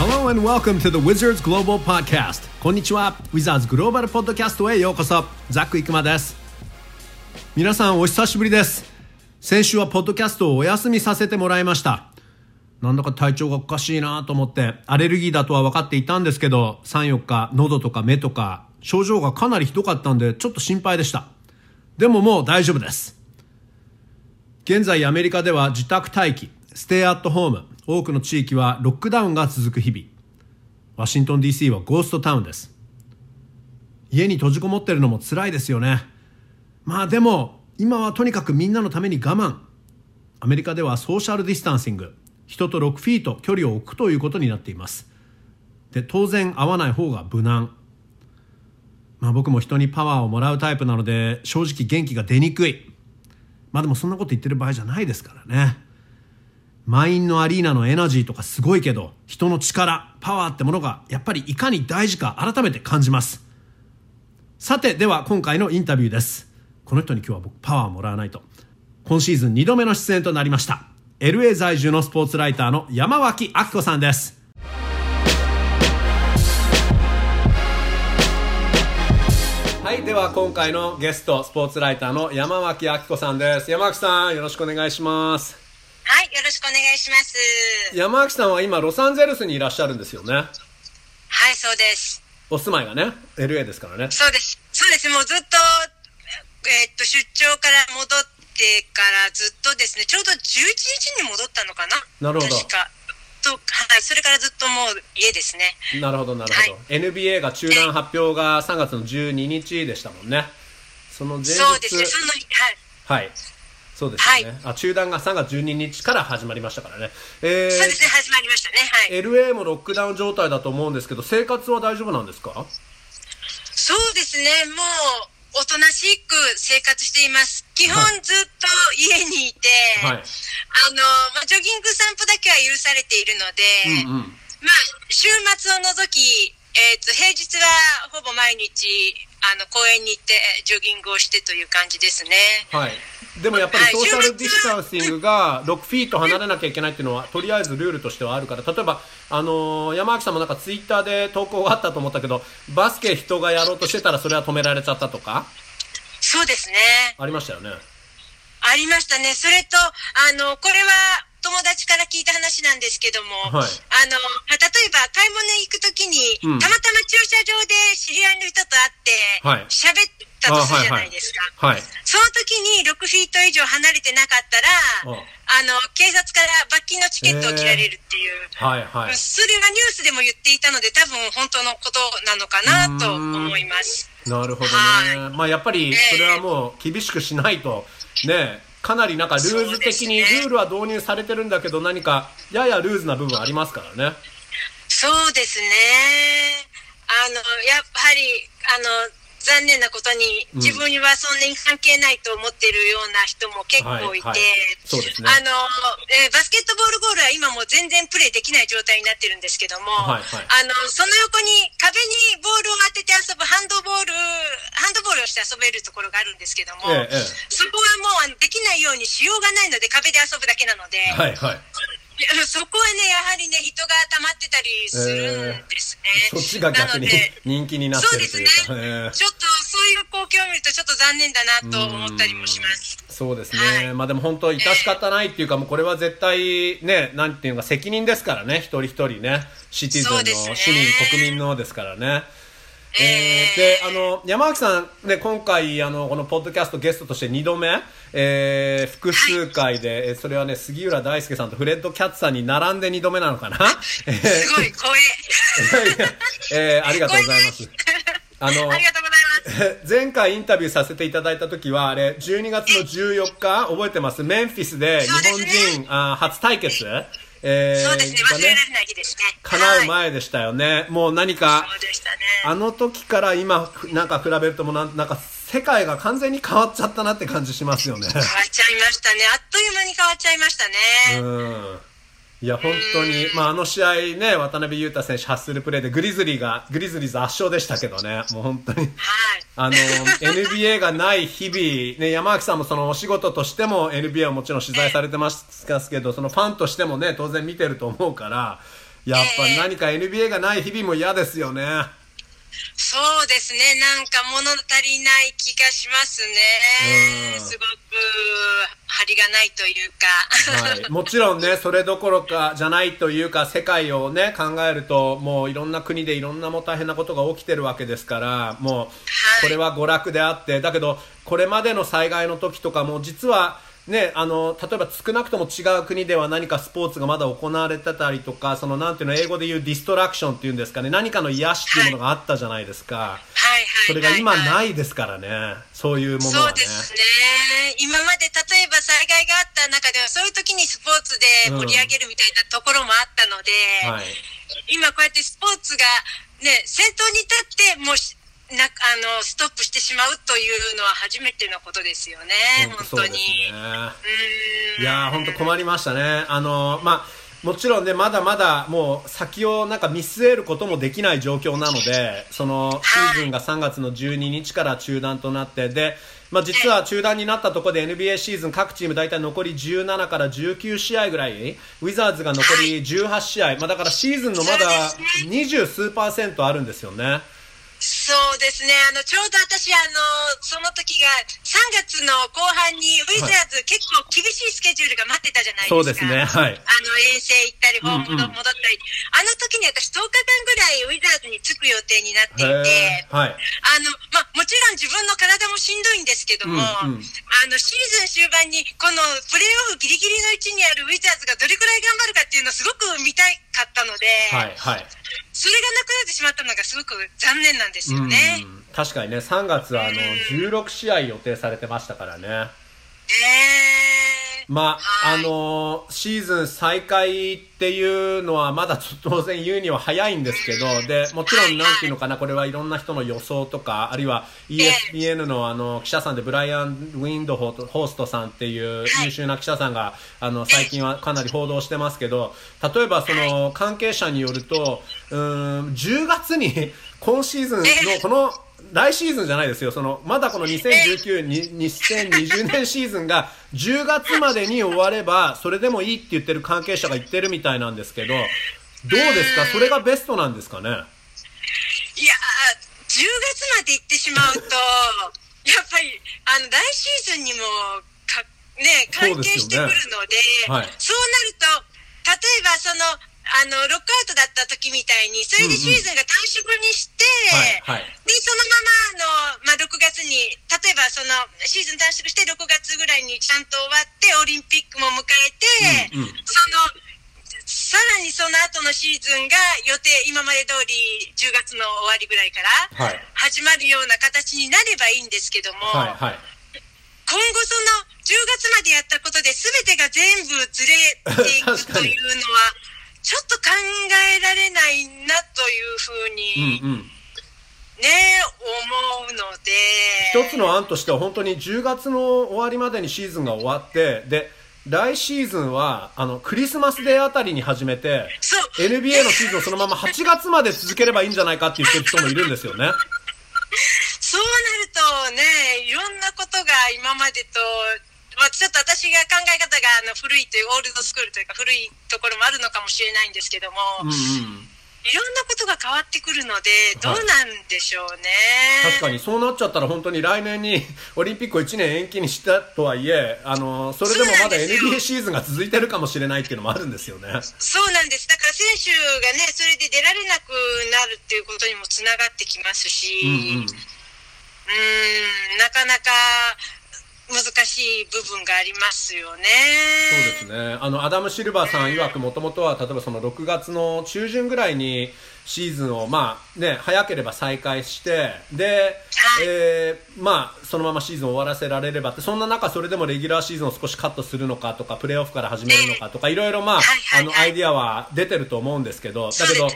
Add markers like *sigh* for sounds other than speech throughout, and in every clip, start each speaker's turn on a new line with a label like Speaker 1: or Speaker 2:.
Speaker 1: Hello and welcome to the Wizards Global Podcast. こんにちは。Wizards グローバルポッドキャストへようこそ。ザック・イクマです。皆さんお久しぶりです。先週はポッドキャストをお休みさせてもらいました。なんだか体調がおかしいなと思ってアレルギーだとは分かっていたんですけど34日喉とか目とか症状がかなりひどかったんでちょっと心配でした。でももう大丈夫です。現在アメリカでは自宅待機。ステイアットホーム。多くの地域はロックダウンが続く日々。ワシントン DC はゴーストタウンです。家に閉じこもってるのも辛いですよね。まあでも今はとにかくみんなのために我慢。アメリカではソーシャルディスタンシング。人と6フィート距離を置くということになっています。で当然会わない方が無難。まあ僕も人にパワーをもらうタイプなので正直元気が出にくい。まあでもそんなこと言ってる場合じゃないですからね。満員のアリーナのエナジーとかすごいけど人の力パワーってものがやっぱりいかに大事か改めて感じます。さてでは今回のインタビューです。この人に今日は僕パワーもらわないと。今シーズン2度目の出演となりました。LA 在住のスポーツライターの山脇明子さんです。はいでは今回のゲストスポーツライターの山脇明子さんです。山脇さんよろしくお願いします。
Speaker 2: はい、よろしくお願いします。
Speaker 1: 山脇さんは今ロサンゼルスにいらっしゃるんですよね
Speaker 2: はい、そうです。
Speaker 1: お住まいがね LA ですからね
Speaker 2: そうです。そうです。もうずっと、えーっと、出張から戻ってからずっとですね、ちょうど11日に戻ったのかな
Speaker 1: なるほど
Speaker 2: 確か。と、はい、それからずっともう家ですね。
Speaker 1: なるほどなるほど、NBA が中断発表が3月の12日でしたもんねその前日
Speaker 2: そうですね、その、はい。
Speaker 1: はいそうですよね、あ中断が3月12日から始まりましたからね。えー
Speaker 2: そうですね、始まりましたね。はい。
Speaker 1: LA もロックダウン状態だと思うんですけど生活は大丈夫なんですか？
Speaker 2: そうですね、もう、おとなしく生活しています。基本
Speaker 1: はい
Speaker 2: ずっと家にいて、
Speaker 1: はい。
Speaker 2: あの、まあ、ジョギング散歩だけは許されているので、
Speaker 1: うんうん。
Speaker 2: まあ、週末を除き、えっ、と、平日はほぼ毎日、あの、公園に行ってジョギングをしてという感じですね。
Speaker 1: はいでもやっぱり
Speaker 2: はい
Speaker 1: ソーシャルディスタンシングが6フィート離れなきゃいけないっていうのはとりあえずルールとしてはあるから例えば、あのー山脇さんもなんかツイッターで投稿があったと思ったけどバスケ人がやろうとしてたらそれは止められちゃったとか？
Speaker 2: そうですね。
Speaker 1: ありましたよね
Speaker 2: ありましたね。それと、あの、これは友達から聞いた話なんですけども、
Speaker 1: はい
Speaker 2: あの、例えば買い物に行くときに、
Speaker 1: うん
Speaker 2: たまたま駐車場で知り合いの人と会って、
Speaker 1: はい
Speaker 2: 喋ったとするじゃないですか。
Speaker 1: はい
Speaker 2: その時に6フィート以上離れてなかったら、
Speaker 1: あ
Speaker 2: あの、警察から罰金のチケットを切られるっていう。
Speaker 1: はいはい
Speaker 2: それはニュースでも言っていたので、多分本当のことなのかなと思います。
Speaker 1: なるほど
Speaker 2: は
Speaker 1: ね。まあやっぱりそれはもう厳しくしないと、ね、かなりなんかルーズ的に、ルールは導入されてるんだけど何かややルーズな部分ありますからね。
Speaker 2: そうですね。あの、やっぱり、あの、残念なことに、
Speaker 1: うん。
Speaker 2: 自分にはそんなに関係ないと思ってるような人も結構いて、
Speaker 1: はいはい。そうですね。
Speaker 2: あの、えーバスケットボールゴールは今もう全然プレーできない状態になってるんですけども、
Speaker 1: はいはい。
Speaker 2: あの、その横に壁にボールを当てて遊ぶハンドボール、ハンドボールをして遊べるところがあるんですけども、
Speaker 1: ええええ。
Speaker 2: そこはもうあのできないようにしようがないので壁で遊ぶだけなので、
Speaker 1: はいはい。
Speaker 2: そこはね、やはりね、人が溜まってたりするんですね。
Speaker 1: そっちが逆に人気になって
Speaker 2: そうです
Speaker 1: るというか。
Speaker 2: ね、
Speaker 1: ええ
Speaker 2: ちょっとそういう光景を見るとちょっと残念だなと思ったりもします。
Speaker 1: そうですね、
Speaker 2: はい
Speaker 1: まあでも本当、致し方ないっていうか、もうこれは絶対ね、なんていうのか、責任ですからね、一人一人ね、シティズンの、市民、国民のですからね。え
Speaker 2: え
Speaker 1: ー。で、あの、山脇さん、ね、今回、あの、このポッドキャストゲストとして2度目、えー複数回で、えーそれはね、杉浦大輔さんとフレッド・キャッツさんに並んで2度目なのかな？えー。
Speaker 2: すごい光
Speaker 1: えー *laughs* ありがとうございます。あの。*laughs* 前回インタビューさせていただいた時はあれ12月の14日？覚えてます？メンフィスで日本
Speaker 2: ね。
Speaker 1: 人、あ初対決、えー
Speaker 2: そうですね、
Speaker 1: が
Speaker 2: 忘れられない日ですね。
Speaker 1: 叶う
Speaker 2: はい
Speaker 1: 前でしたよね、もう何か
Speaker 2: そうでしたね。
Speaker 1: あの時から今ふなんか比べるともうなんなんか世界が完全に変わっちゃったなって感じしますよね
Speaker 2: 変わっちゃいましたね。あっという間に変わっちゃいましたね。
Speaker 1: うんいや本当に、まあ、あの試合ね渡辺裕太選手ハッスルプレーでグリズリーがグリズリーズ圧勝でしたけどねもう本当に
Speaker 2: はい。
Speaker 1: あの NBA がない日々、ね、山脇さんもそのお仕事としても NBA をもちろん取材されてますけどそのファンとしてもね当然見てると思うからやっぱ何か NBA がない日々も嫌ですよね。
Speaker 2: そうですね、なんか物足りない気がしますね。すごく張りがないというか。
Speaker 1: はい、もちろんね、*laughs* それどころかじゃないというか、世界をね、考えると、もういろんな国でいろんなも大変なことが起きてるわけですから、もう、これは娯楽であって、だけど、これまでの災害の時とかも、実は、ね、あの例えば少なくとも違う国では何かスポーツがまだ行われてたりとかそのなんていうの英語で言うディストラクションっていうんですかね何かの癒しっていうものがあったじゃないですか、はい、それが今ないですからねそういうものはね。そうですね。
Speaker 2: 今まで例えば災害があった中ではそういう時にスポーツで盛り上げるみたいなところもあったので、うん。はい、今こうやってスポーツが、ね、先頭に立ってもうなあのストップしてしまうというのは初めてのことですよね、本当に。ね、
Speaker 1: いや本当困りましたね。あのまあもちろんね、まだまだもう先をなんか見据えることもできない状況なので、そのシーズンが3月の12日から中断となって、で、まあ、実は中断になったところで NBA シーズン各チーム大体残り17から19試合ぐらい、ウィザーズが残り18試合、まあ、だからシーズンのまだ20数パーセントあるんですよね。
Speaker 2: そうですね、あのちょうど私、あのその時が3月の後半にウィザーズ、はい、結構厳しいスケジュールが待ってたじゃないですか、
Speaker 1: そうですね、はい、
Speaker 2: あの遠征行ったり、ホーム戻ったり、うんうん、あの時に私、10日間ぐらいウィザーズに着く予定になっていて、はい、あのまもちろん自分の体もしんどいんですけども、うんうん、あのシーズン終盤にこのプレーオフギリギリの位置にあるウィザーズがどれくらい頑張るかっていうのをすごく見たかったので。はいはいそれがなくなってしまったのがすごく残念なんですよね。
Speaker 1: 確かにね、3月はあの16試合予定されてましたからね。えーまあ、あのー、シーズン再開っていうのはまだ当然言うには早いんですけど、で、もちろんなんていうのかな、これはいろんな人の予想とか、あるいは ESPN のあの、記者さんでブライアン・ウィンドホーストさんっていう優秀な記者さんが、あの、最近はかなり報道してますけど、例えばその、関係者によると、うん、10月に今シーズンのこの、来シーズンじゃないですよ。その、まだこの2019、2020年シーズンが10月までに終われば、それでもいいって言ってる関係者が言ってるみたいなんですけど、どうですか？それがベストなんですかね？いやー、10
Speaker 2: 月まで行ってしまうと、*laughs* やっぱり、あの、来シーズンにもか、ね、関係してくるので、そう、ね。はい、そうなると、例えばその、あの、ロックアウトだった時みたいに、それでシーズンが短縮にして、うんうんはいはい、で、そのまま、あの、まあ、6月に、例えばその、シーズン短縮して6月ぐらいにちゃんと終わって、オリンピックも迎えて、うんうん、その、さらにその後のシーズンが予定、今まで通り10月の終わりぐらいから始まるような形になればいいんですけども、はいはい、今後その10月までやったことで全てが全部ずれていくというのは、*laughs* ちょっと考えられないなというふうに、うんうん、ね、思うので。
Speaker 1: 一つの案としては本当に10月の終わりまでにシーズンが終わって、で、来シーズンはあのクリスマスデーあたりに始めて NBA のシーズンをそのまま8月まで続ければいいんじゃないかって言ってる人もいるんですよね。
Speaker 2: そうなるとね、いろんなことが今までとまあ、ちょっと私が考え方があの古いというオールドスクールというか古いところもあるのかもしれないんですけども、うんうん、いろんなことが変わってくるのでどうなんでしょうね、
Speaker 1: はい、確かにそうなっちゃったら本当に来年にオリンピックを1年延期にしたとはいえあのそれでもまだ NBA シーズンが続いてるかもしれないっていうのもあるんですよね。
Speaker 2: そうなんです。だから選手がねそれで出られなくなるっていうことにもつながってきますし、うん、うん、なかなか難しい部分がありますよね。
Speaker 1: そうですね。あの、アダム・シルバーさん曰くもともとは、例えばその6月の中旬ぐらいに、シーズンを、まあね、早ければ再開して、で、はい、えー、まあ、そのままシーズンを終わらせられればって、そんな中、それでもレギュラーシーズンを少しカットするのかとか、プレーオフから始めるのかとか、いろいろまあ、あの、アイディアは出てると思うんですけど、だけど、や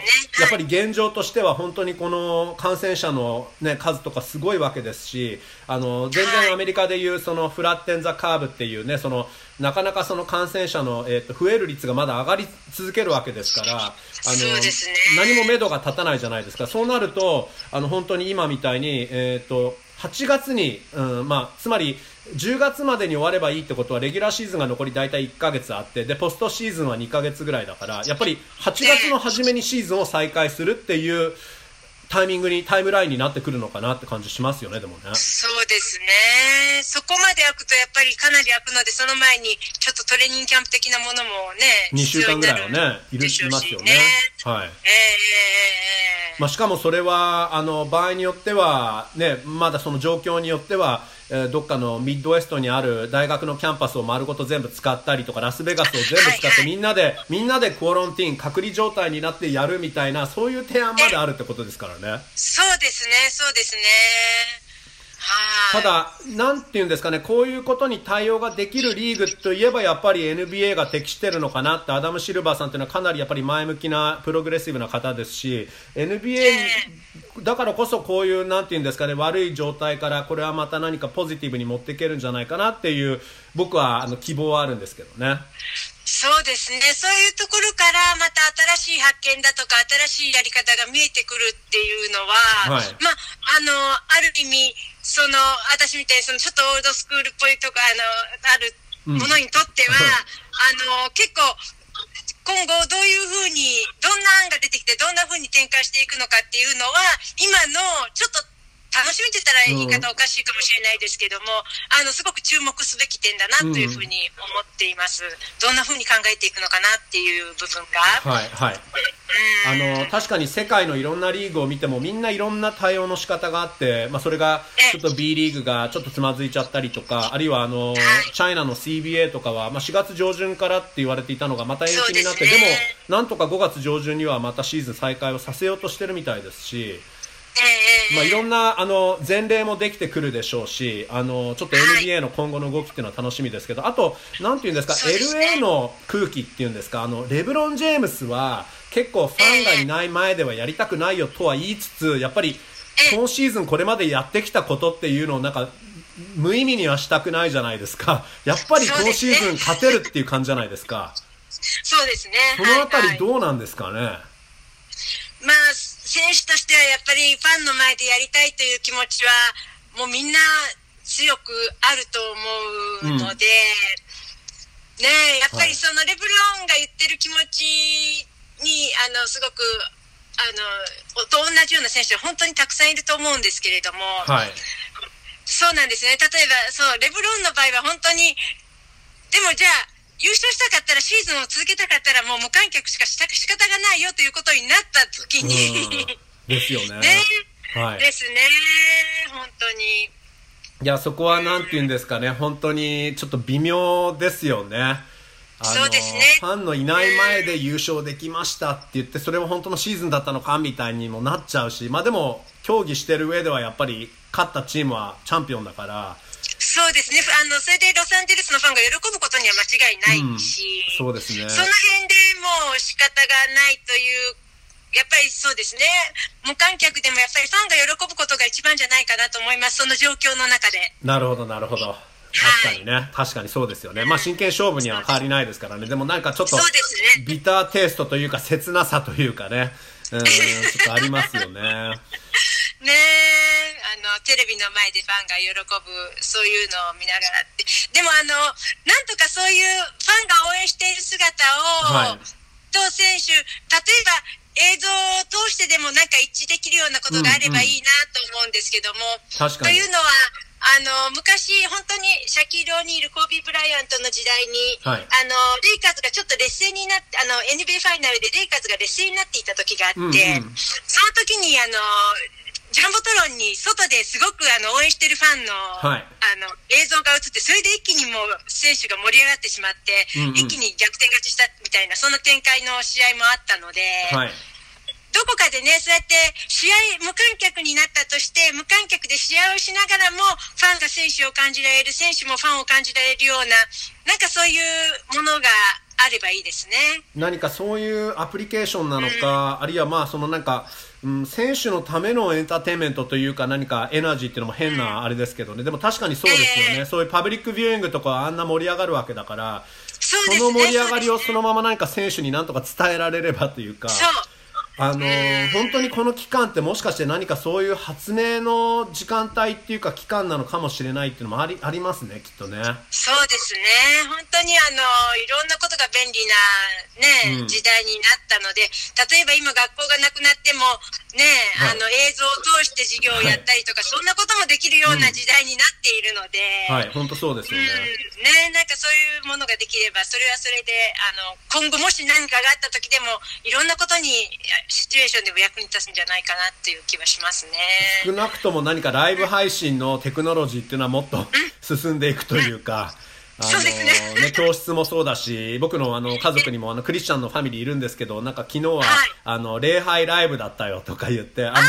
Speaker 1: っぱり現状としては本当にこの感染者のね、数とかすごいわけですし、あの、全然アメリカでいうそのフラッテンザカーブっていうね、その、なかなかその感染者の、えー、と増える率がまだ上がり続けるわけですから、あの、ね、何も目処が立たないじゃないですか。そうなると、あの本当に今みたいに、えーと、8月に、うんまあ、つまり10月までに終わればいいってことはレギュラーシーズンが残り大体1か月あってでポストシーズンは2か月ぐらいだからやっぱり8月の初めにシーズンを再開するっていうタイミングにタイムラインになってくるのかなって感じしますよねでもね。
Speaker 2: そうですね。そこまで開くとやっぱりかなり開くのでその前にちょっとトレーニングキャンプ的なものもね
Speaker 1: 2週間ぐらいはねいるいますよね。はい、えー、まあ、しかもそれはあの場合によってはねまだその状況によってはえどっかのミッドウェストにある大学のキャンパスを丸ごと全部使ったりとかラスベガスを全部使ってみんなでみんなでクオロンティン隔離状態になってやるみたいなそういう提案まであるってことですからね。
Speaker 2: そうですねそうですね
Speaker 1: ただ、なんていうんですかね、こういうことに対応ができるリーグといえば、やっぱり NBA が適してるのかなって、アダム・シルバーさんというのはかなりやっぱり前向きなプログレッシブな方ですし、NBA だからこそこういう、なんていうんですかね、悪い状態から、これはまた何かポジティブに持っていけるんじゃないかなっていう、僕はあの希望はあるんですけどね。
Speaker 2: そうですね。そういうところからまた新しい発見だとか新しいやり方が見えてくるっていうのは、はい、まあ、あの、ある意味、その、私みたいにそのちょっとオールドスクールっぽいとか、あの、あるものにとっては、うん、あの、結構、今後どういうふうに、どんな案が出てきて、どんなふうに展開していくのかっていうのは、今のちょっと楽しみって言ったら言い方おかしいかもしれないですけども、あの、すごく注目すべき点だなというふうに思っています。どんなふうに考えていくのかなっていう部分が。
Speaker 1: はい、はい。あの、確かに世界のいろんなリーグを見てもみんないろんな対応の仕方があって、まあ、それがちょっと B リーグがちょっとつまずいちゃったりとか、あるいはあの、チャイナの CBA とかは、まあ、4月上旬からって言われていたのがまた延期になって、でね、でも、なんとか5月上旬にはまたシーズン再開をさせようとしてるみたいですし、まあ、いろんなあの前例もできてくるでしょうしあのちょっと NBA の今後の動きっていうのは楽しみですけどあと、なんていうんですか LA の空気っていうんですかあのレブロン・ジェームスは結構ファンがいない前ではやりたくないよとは言いつつやっぱり今シーズンこれまでやってきたことっていうのをなんか無意味にはしたくないじゃないですか。やっぱり今シーズン勝てるっていう感じじゃないですか。
Speaker 2: そうですね。
Speaker 1: そのあたりどうなんですかね、はいはい
Speaker 2: まあ、選手としてはやっぱりファンの前でやりたいという気持ちは、もうみんな強くあると思うので、うん、ねやっぱりそのレブロンが言ってる気持ちに、あの、すごく、あの、と同じような選手は本当にたくさんいると思うんですけれども、はい、そうなんですね。例えば、そう、レブロンの場合は本当に、でもじゃあ、優勝したかったらシーズンを続けたかったらもう無観客しかした仕方がないよということになった時に
Speaker 1: ですよね。
Speaker 2: ねはい、ですね、本当に。
Speaker 1: いや、そこはなんて言うんですかね、本当にちょっと微妙ですよね。
Speaker 2: そうですね。
Speaker 1: ファンのいない前で優勝できましたって言って、それも本当のシーズンだったのかみたいにもなっちゃうし、まあでも、競技してる上ではやっぱり、勝ったチームはチャンピオンだから、
Speaker 2: そうですね。あの、それでロサンゼルスのファンが喜ぶことには間違いないし、
Speaker 1: うん、そうですね。
Speaker 2: その辺でもう仕方がないという、やっぱりそうですね。無観客でもやっぱりファンが喜ぶことが一番じゃないかなと思います。その状況の中で。
Speaker 1: なるほど、なるほど。確かにね、はい、確かにそうですよね。まあ真剣勝負には変わりないですからね。でもなんかちょっと、ビターテイストというか切なさというかね、うん、ちょっとありますよね。*laughs*
Speaker 2: ねえ、あの、テレビの前でファンが喜ぶ、そういうのを見ながらって。でもあの、なんとかそういうファンが応援している姿を、はい、と選手、例えば映像を通してでもなんか一致できるようなことがあればいいなと思うんですけども、
Speaker 1: うんうん、と
Speaker 2: いうのは、あの、昔、本当にシャキール・オニール、コービー・ブライアントの時代に、はい、あの、レイカーズがちょっと劣勢になって、あの、NBA ファイナルでレイカーズが劣勢になっていた時があって、うんうん、その時に、あの、ジャンボトロンに外ですごくあの応援してるファンの,、はい、あの映像が映ってそれで一気にもう選手が盛り上がってしまって、うんうん、一気に逆転勝ちしたみたいなそんな展開の試合もあったので。はいどこかでね、そうやって試合、無観客になったとして、無観客で試合をしながらも、ファンが選手を感じられる、選手もファンを感じられるような、なんかそういうものがあればいいですね。
Speaker 1: 何かそういうアプリケーションなのか、うん、あるいはまあ、そのなんか、うん、選手のためのエンターテインメントというか何かエナジーっていうのも変なあれですけどね、でも確かにそうですよね、えー、そういうパブリックビューイングとかあんな盛り上がるわけだから、
Speaker 2: そ、
Speaker 1: ね,、の盛り上がりをそのまま何か選手になんとか伝えられればというか。
Speaker 2: そう
Speaker 1: あのー、本当にこの期間ってもしかして何かそういう発明の時間帯っていうか期間なのかもしれないっていうのもありありますね、きっとね。
Speaker 2: そうですね。本当にあの、いろんなことが便利なね、うん、時代になったので、例えば今学校がなくなっても、ね、はい、あの映像を通して授業をやったりとか、はい、そんなこともできるような時代になっているので、
Speaker 1: うん、はい、本当そうですよね。
Speaker 2: うん、ね、なんかそういうものができれば、それはそれで、あの、今後もし何かがあった時でも、いろんなことに、シチュエーションでも役に立つんじゃないかなっていう気はしますね。
Speaker 1: 少なくとも何かライブ配信のテクノロジーっていうのはもっと進んでいくというか、あの
Speaker 2: ー、
Speaker 1: ね、教室もそうだし、僕のあの家族にもあのクリスチャンのファミリーいるんですけど、なんか昨日は、はい、あの礼拝ライブだったよとか言って、あまあ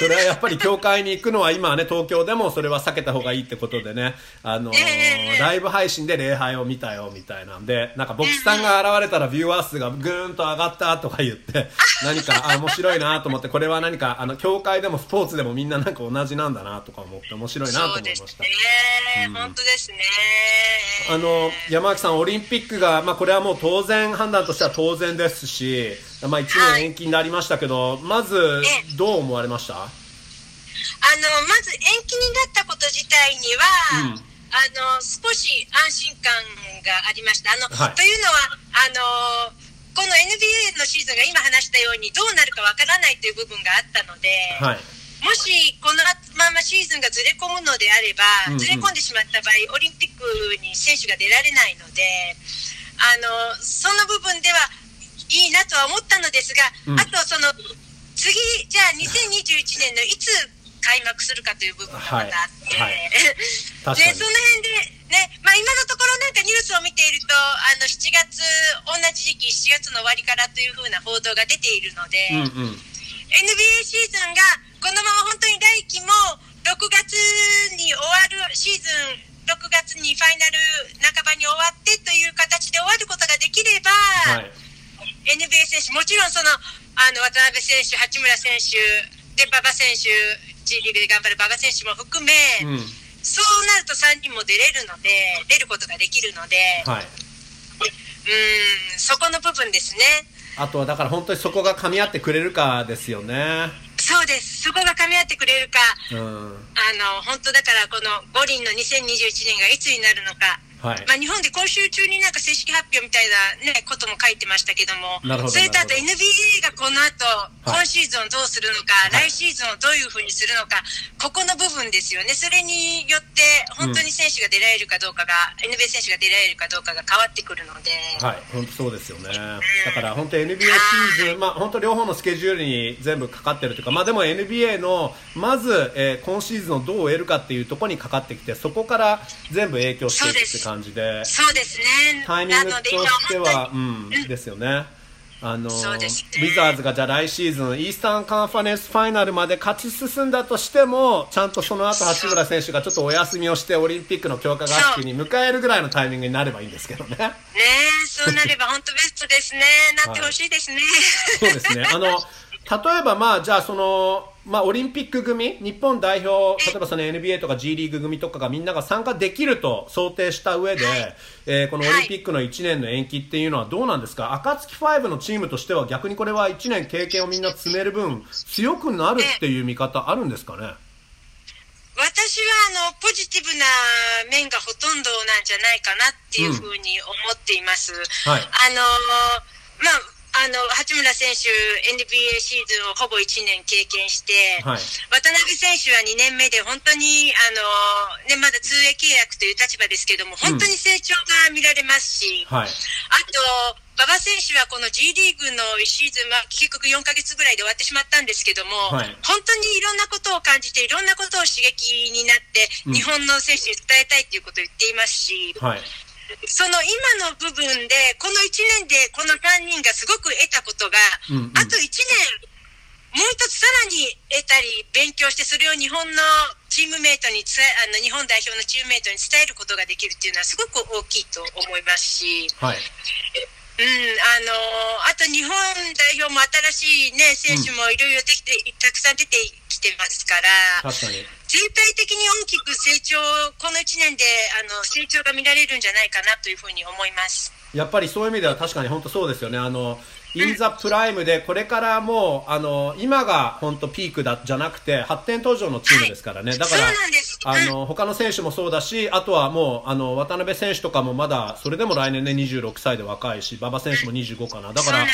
Speaker 1: それはやっぱり教会に行くのは今はね東京でもそれは避けた方がいいってことでね、あのライブ配信で礼拝を見たよみたいなんで、なんか牧師さんが現れたらビューアー数がぐーんと上がったとか言って、*laughs* 何かあ面白いなと思って、これは何かあの教会でもスポーツでもみんななんか同じなんだなとか思って面白いなと思いました。そうですね、
Speaker 2: うん、本当ですね。
Speaker 1: あの山脇さん、オリンピックが、まあ、これはもう当然、判断としては当然ですし、まあ、1年延期になりましたけど、はい、まず、どう思われました？あの
Speaker 2: まず延期になったこと自体には、うん、あの少し安心感がありました。あの、はい、というのはあのこの NBA のシーズンが今話したようにどうなるかわからないという部分があったので、はいもしこのままシーズンがずれ込むのであれば、うんうん、ずれ込んでしまった場合、オリンピックに選手が出られないので、あのその部分ではいいなとは思ったのですが、うん、あとその次、じゃあ2021年のいつ開幕するかという部分がまたあって、はい。はい、でその辺で、ねまあ、今のところなんかニュースを見ているとあの7月同じ時期7月の終わりからというふうな報道が出ているので、うんうん、NBA シーズンがこのまま本当に来季も6月に終わるシーズン6月にファイナル半ばに終わってという形で終わることができれば、はい、NBA 選手もちろんそのあの渡辺選手、八村選手で馬場選手 G リーグで頑張る馬場選手も含め、うん、そうなると3人も出れるので出ることができるので、はい、うんそこの部分ですね。
Speaker 1: あとはだから本当にそこが噛み合ってくれるかですよね。
Speaker 2: そうです。そこが噛み合ってくれるか、うん、あの、本当だからこの五輪の2021年がいつになるのか、はい、まあ、日本で今週中になんか正式発表みたいな、ね、ことも書いてましたけども、どそれとあと NBA がこの後、今シーズンをどうするのか、はい、来シーズンをどういうふうにするのか、ここの部分ですよね。それによって、本当に選手が出られるかどうかが、うん、NBA 選手が出られるかどうかが変わってくるので。
Speaker 1: はい、本当そうですよね。だから本当 NBA シーズン、まあ本当両方のスケジュールに全部かかってるというか、まあでも NBA の、まず、えー、今シーズンをどう得るかっていうところにかかってきて、そこから全部影響していくって感じで。
Speaker 2: そうですね。
Speaker 1: タイミングとしては、うん、ですよね。あの、ね、ウィザーズがじゃあ来シーズン、イースタンカンファレンスファイナルまで勝ち進んだとしても、ちゃんとその後八村選手がちょっとお休みをして、オリンピックの強化合宿に迎えるぐらいのタイミングになればいいんですけどね。ね
Speaker 2: そうなれば本当ベストですね。なってほしいですね。はい、
Speaker 1: そうですね。あの、例えばまあ、じゃあその、まあ、オリンピック組、日本代表、例えばその NBA とか G リーグ組とかがみんなが参加できると想定した上で、はい、えー、このオリンピックの1年の延期っていうのはどうなんですか、暁ファイブのチームとしては逆にこれは1年経験をみんな積める分、強くなるっていう見方あるんですかね？
Speaker 2: 私はあのポジティブな面がほとんどなんじゃないかなっていうふうに思っています。うん。はい、あのまああの八村選手、NBA シーズンをほぼ1年経験して、はい、渡辺選手は2年目で本当にあの、ね、まだ通営契約という立場ですけども、本当に成長が見られますし、うんはい、あと、馬場選手はこの G リーグのシーズン、まあ、結局4か月ぐらいで終わってしまったんですけども、はい、本当にいろんなことを感じて、いろんなことを刺激になって、日本の選手に伝えたいということを言っていますし、はいその今の部分で、この1年でこの3人がすごく得たことが、うんうん、あと1年、もう一つさらに得たり、勉強して、それを日本のチームメイトに伝え、あの日本代表のチームメイトに伝えることができるっていうのはすごく大きいと思いますし、はい、うん、あのあと日本代表も新しい、ね、選手もいろいろできて、うん、たくさん出てきてますから、確かに全体的に大きく成長、この1年であの成長が見られるんじゃないかなというふうに思います。
Speaker 1: やっぱりそういう意味では確かに本当そうですよね。あのインザプライムで、これからもう、あの、今が本当ピークだ、じゃなくて、発展途上のチームですからね。だから、あの、他の選手もそうだし、あとはもう、あの、渡辺選手とかもまだ、それでも来年ね、26歳で若いし、馬場選手も25かな。だから、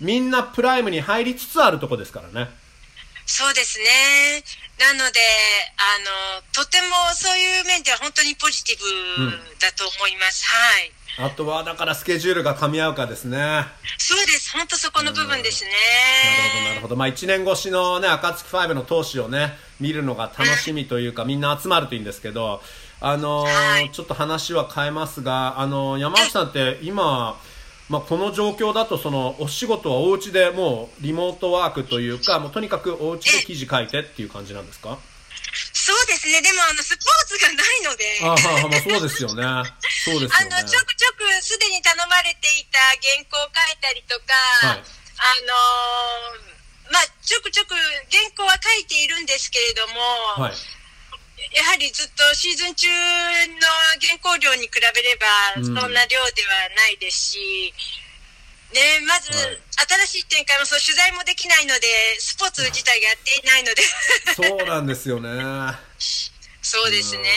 Speaker 1: みんなプライムに入りつつあるとこですからね。
Speaker 2: そうですね。なので、あの、とてもそういう面では本当にポジティブだと思います。
Speaker 1: うん、はい。あとは、だからスケジュールが噛み合うかですね。
Speaker 2: そうです。本当そこの部分ですね。
Speaker 1: なるほど、なるほど。まあ、1年越しのね、赤月5の投手をね、見るのが楽しみというか、みんな集まるといいんですけど、あのーはい、ちょっと話は変えますが、あのー、山内さんって今、まあ、この状況だとそのお仕事はお家でもうリモートワークというかもうとにかくお家で記事書いてっていう感じなんですか？
Speaker 2: そうですね。でも、あの、スポーツがないので。
Speaker 1: ああ、まあ、そうですよね。そうですよね。あ
Speaker 2: の、ちょくちょくすでに頼まれていた原稿を書いたりとか、はい、あのー、まあ、ちょくちょく原稿は書いているんですけれども、はいやはりずっとシーズン中の原稿料に比べれば、そんな量ではないですし、ね、まず、新しい展開もそう取材もできないので、スポーツ自体がやっていないので
Speaker 1: そうなんですよね。*laughs*
Speaker 2: そうですね。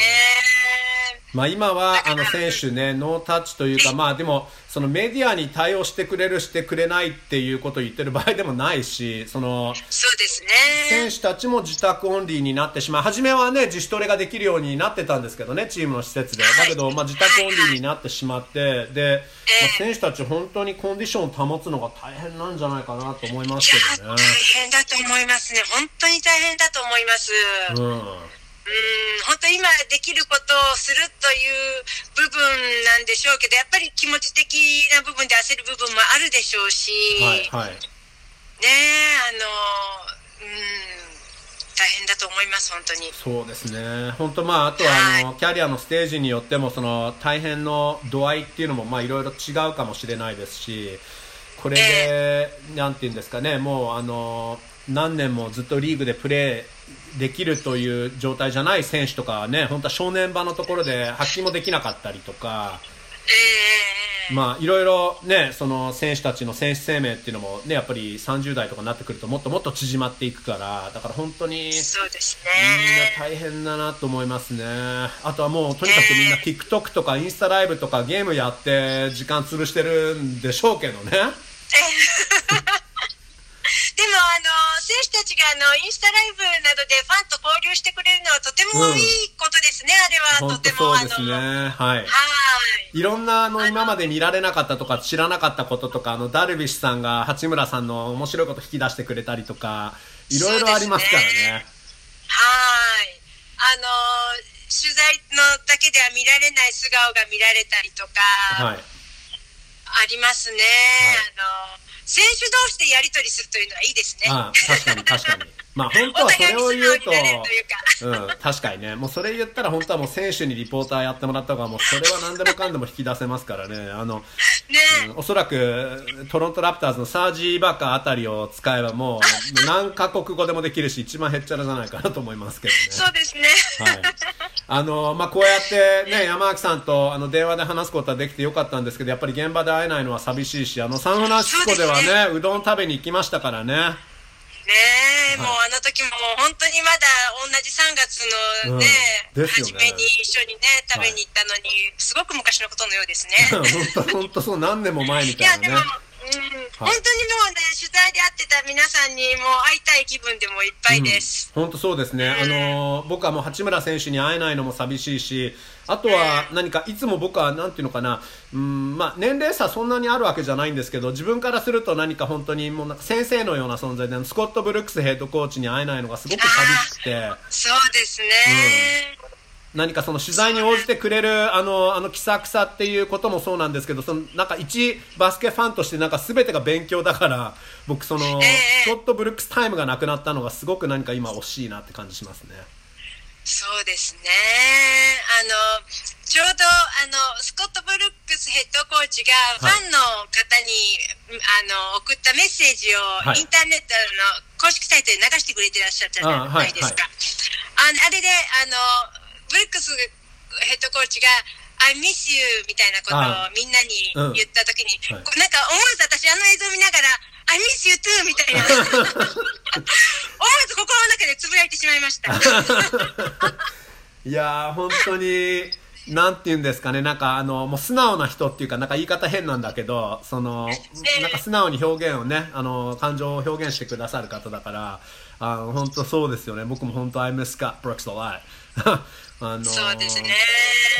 Speaker 1: まあ、今はあの選手ね、ノータッチというか、まあ、でもそのメディアに対応してくれる、してくれないっていうことを言ってる場合でもないし、その
Speaker 2: そうですね
Speaker 1: 選手たちも自宅オンリーになってしまう、初めはね、自主トレができるようになってたんですけどね、チームの施設で。だけど、まあ、自宅オンリーになってしまって、で、まあ、選手たち、本当にコンディションを保つのが大変なんじゃないかなと思いますけどね。大
Speaker 2: 変だと思いますね、本当に大変だと思います。うんうん本当今できることをするという部分なんでしょうけどやっぱり気持ち的な部分で焦る部分もあるでしょうし、はいはい、ねあのうん大変だと思います本当に。
Speaker 1: そうですね。本当まああとはあの、はい、キャリアのステージによってもその大変の度合いっていうのもまあいろいろ違うかもしれないですしこれで、えー、なんていうんですかねもうあの何年もずっとリーグでプレーできるという状態じゃない選手とかはね、本当は正念場のところで発揮もできなかったりとか、まあ、いろいろね、その選手たちの選手生命っていうのもね、やっぱり30代とかになってくるともっともっと縮まっていくから、だから本当に、
Speaker 2: そうですね。
Speaker 1: みんな大変だなと思いますね。あとはもうとにかくみんな TikTok とかインスタライブとかゲームやって時間潰してるんでしょうけどね。
Speaker 2: でもあの選手たちがあのインスタライブなどでファンと交流してくれるのはとてもいいことですね、うん、あれはとても
Speaker 1: そうですね。はい、はい。いろんなあの今まで見られなかったとか知らなかったこととかあのダルビッシュさんが八村さんの面白いこと引き出してくれたりとかいろいろありますからね、ね、
Speaker 2: はい。あの取材のだけでは見られない素顔が見られたりとか、はい、ありますね、はい、あの選手同士でやり取りするというのはいいですね。ああ確かに確かに。まあ本当はそれを言うと、
Speaker 1: うん、確かにね、もうそれ言ったら本当はもう選手にリポーターやってもらった方がもうそれは何でもかんでも引き出せますからね。あの、ねうん、おそらくトロントラプターズのサージーバカあたりを使えばもう何カ国語でもできるし一番へっちゃらじゃないかなと思いますけどね。
Speaker 2: そうですね。はい。
Speaker 1: あの、まあ、こうやってね、山脇さんとあの電話で話すことはできてよかったんですけど、やっぱり現場で会えないのは寂しいし、あの、サンフランシスコではね、うどん食べに行きましたからね。
Speaker 2: ね。え、はい、もうあの時も本当にまだ同じ3月のね、うん、ね。初めに一緒にね、食べに行ったのに、はい、すごく昔のことのようですね。*laughs*
Speaker 1: 本当、本当そう、何年も前みたいなね。いや、でも、
Speaker 2: うん、本当にもうね、取材で会ってた皆さんにもう会いたい気分でもいっぱいです。
Speaker 1: うん、本当そうですね。あの僕はもう八村選手に会えないのも寂しいし、あとは何かいつも僕はなんていうのかな、うんまあ、年齢差そんなにあるわけじゃないんですけど自分からすると何か本当にもうなんか先生のような存在でスコット・ブルックスヘッドコーチに会えないのがすごく寂しくて。
Speaker 2: そうですね、
Speaker 1: うん、何かその取材に応じてくれるあのあの気さくさっていうこともそうなんですけどそのなんか一バスケファンとしてなんか全てが勉強だから僕その、スコット・ブルックスタイムがなくなったのがすごく何か今惜しいなって感じしますね。
Speaker 2: そうですね。あの、ちょうど、あの、スコット・ブルックスヘッドコーチが、ファンの方に、はい、あの、送ったメッセージを、インターネットの公式サイトで流してくれてらっしゃったじゃないですか。あ,、あれで、あの、ブルックスヘッドコーチが、I miss you みたいなことをみんなに言ったときに、なんか思わず私あの映像を見ながら、I miss you too みたいな。*laughs* 思わず心の中でつぶやいてしまいました。
Speaker 1: いやー、本当に、なんて言うんですかね、なんかあの、もう素直な人っていうか、なんか言い方変なんだけど、その、なんか素直に表現をね、あの、感情を表現してくださる方だから、あの、本当そうですよね。僕も本当 I miss Scott Brooks a lot. *laughs*
Speaker 2: あのそうですね。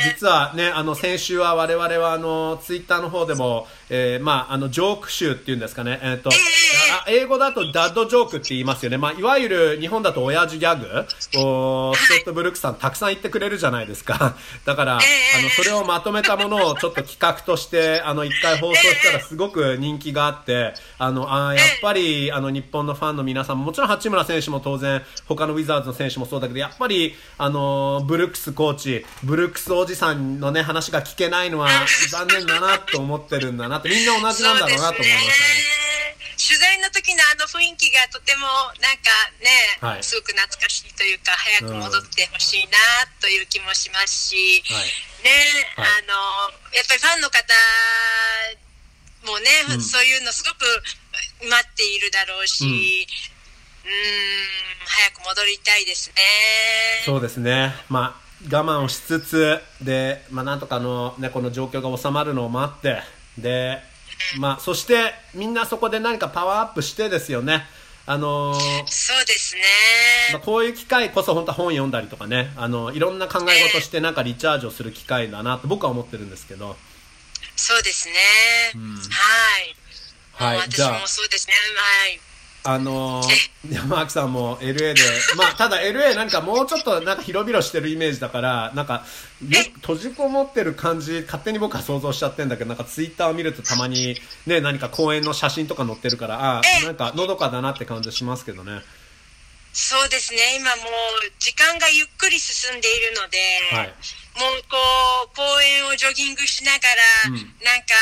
Speaker 1: 実はね、あの、先週は我々はあの、ツイッターの方でも、えー、まあ、あの、ジョーク集っていうんですかね、えっ、ー、と、えー、英語だとダッドジョークって言いますよね。まあ、いわゆる日本だと親父ギャグを、スコット・ブルックさんたくさん言ってくれるじゃないですか。*laughs* だから、あの、それをまとめたものをちょっと企画として、あの、一回放送したらすごく人気があって、あの、あやっぱり、あの、日本のファンの皆さんも、もちろん八村選手も当然、他のウィザーズの選手もそうだけど、やっぱり、あの、ブルルックスコーチ、ブルックスおじさんのね、話が聞けないのは残念だなと思ってるんだなって、みんな同じなんだろうなと思いましたね。
Speaker 2: 取材の時のあの雰囲気がとてもなんかね、はい、すごく懐かしいというか早く戻ってほしいなという気もしますし、はい、ね、はい、あのやっぱりファンの方もね、うん、そういうのすごく待っているだろうし、うん。うん早く戻りたいですね。
Speaker 1: そうですね。まあ我慢をしつつで、まあ、なんとかの、ね、この状況が収まるのを待ってで、まあ、そしてみんなそこで何かパワーアップしてですよね。あのー、
Speaker 2: そうですね、
Speaker 1: まあ、こういう機会こそ本当は本読んだりとかね。あのいろんな考え事してなんかリチャージをする機会だなと僕は思ってるんですけど。
Speaker 2: そうですね、うん、はい、はい、私もそうですね。はい
Speaker 1: あのー、山脇さんも LA で、まあ、ただ LA なんかもうちょっとなんか広々してるイメージだから、なんか、閉じこもってる感じ、勝手に僕は想像しちゃってんだけど、なんかツイッターを見るとたまにね、何か公園の写真とか載ってるから、ああ、なんかのどかだなって感じしますけどね。
Speaker 2: そうですね、今もう時間がゆっくり進んでいるので、はい、もうこう、公園をジョギングしながら、うん、なんか、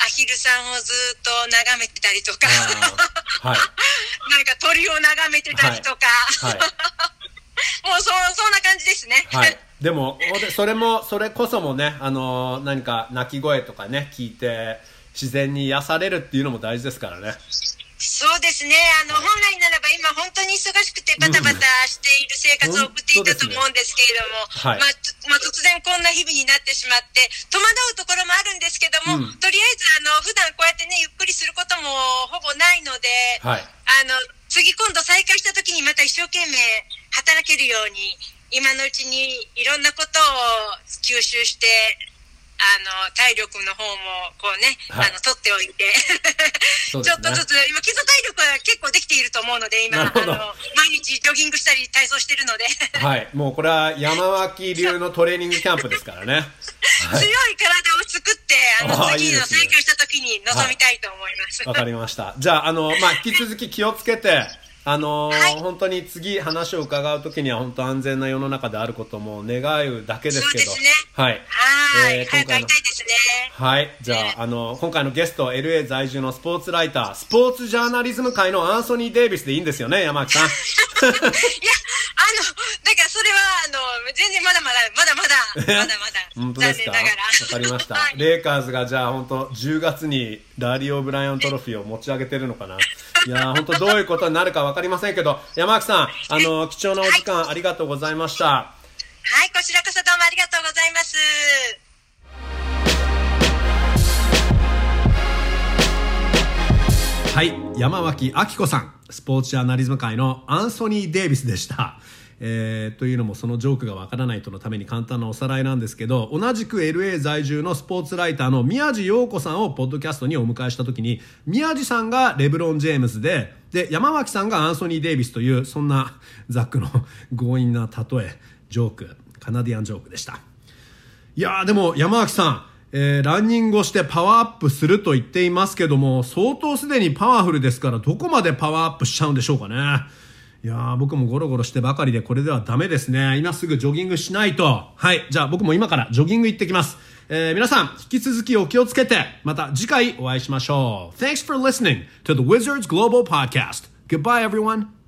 Speaker 2: アヒルさんをずっと眺めてたりとか、はい、*laughs* なんか鳥を眺めてたりとか、はい。はい、*laughs* もうそそんな感じですね。
Speaker 1: はい、*laughs* でもそれもそれこそもね、あの何か鳴き声とかね聞いて自然に癒されるっていうのも大事ですからね。
Speaker 2: そうですね。あの、本来ならば今本当に忙しくてバタバタしている生活を送っていたと思うんですけれども、ね。はい、まあ、まあ、突然こんな日々になってしまって、戸惑うところもあるんですけども、うん、とりあえずあの、普段こうやってね、ゆっくりすることもほぼないので、はい、あの、次今度再開した時にまた一生懸命働けるように、今のうちにいろんなことを吸収して、あの、体力の方も、こうね、はい、あの、取っておいて。*laughs* ちょっとずつ、今、基礎体力は結構できていると思うので、今、あの、毎日ジョギングしたり、体操してるので。
Speaker 1: はい、もうこれは山脇流のトレーニングキャンプですからね。
Speaker 2: はい、強い体を作って、あの、次の再開した時に臨みたいと思います。
Speaker 1: わ、はい、かりました。じゃあ、あの、まあ、引き続き気をつけて、あのーはい、本当に次話を伺うときには本当安全な世の中であることも願うだけですけど、ね、はい。
Speaker 2: はい、えー、今回の、ね、
Speaker 1: はい。じゃあ、ね、あの、今回のゲスト、LA 在住のスポーツライター、スポーツジャーナリズム界のアンソニー・デイビスでいいんですよね、山木さん。*laughs* いや、
Speaker 2: あの、だからそれは、あの、全然まだまだ、まだまだ、まだまだ。*laughs*
Speaker 1: 本当ですか？わかりました。はい、レイカーズがじゃあ本当10月にラリオ・ブライアントロフィーを持ち上げてるのかな？*laughs* いや本当どういうことになるか分かりませんけど、山脇さん、あの、貴重なお時間ありがとうございました。は
Speaker 2: い、はいこちらこそどうもありがとうございます。
Speaker 1: はい、山脇明子さん、スポーツジャーナリズム界のアンソニー・デイビスでした。*laughs* えー、というのもそのジョークがわからないとのために簡単なおさらいなんですけど同じく LA 在住のスポーツライターの宮地陽子さんをポッドキャストにお迎えした時に宮地さんがレブロン・ジェームズでで山脇さんがアンソニー・デイビスというそんなザックの強引な例えジョークカナディアンジョークでしたいやーでも山脇さんえー、ランニングをしてパワーアップすると言っていますけども相当すでにパワフルですからどこまでパワーアップしちゃうんでしょうかねいやー僕もゴロゴロしてばかりでこれではダメですね。今すぐジョギングしないと。はい。じゃあ僕も今からジョギング行ってきます。えー、皆さん、引き続きお気をつけて、また次回お会いしましょう。Thanks for listening to the Wizards Global Podcast. Goodbye, everyone.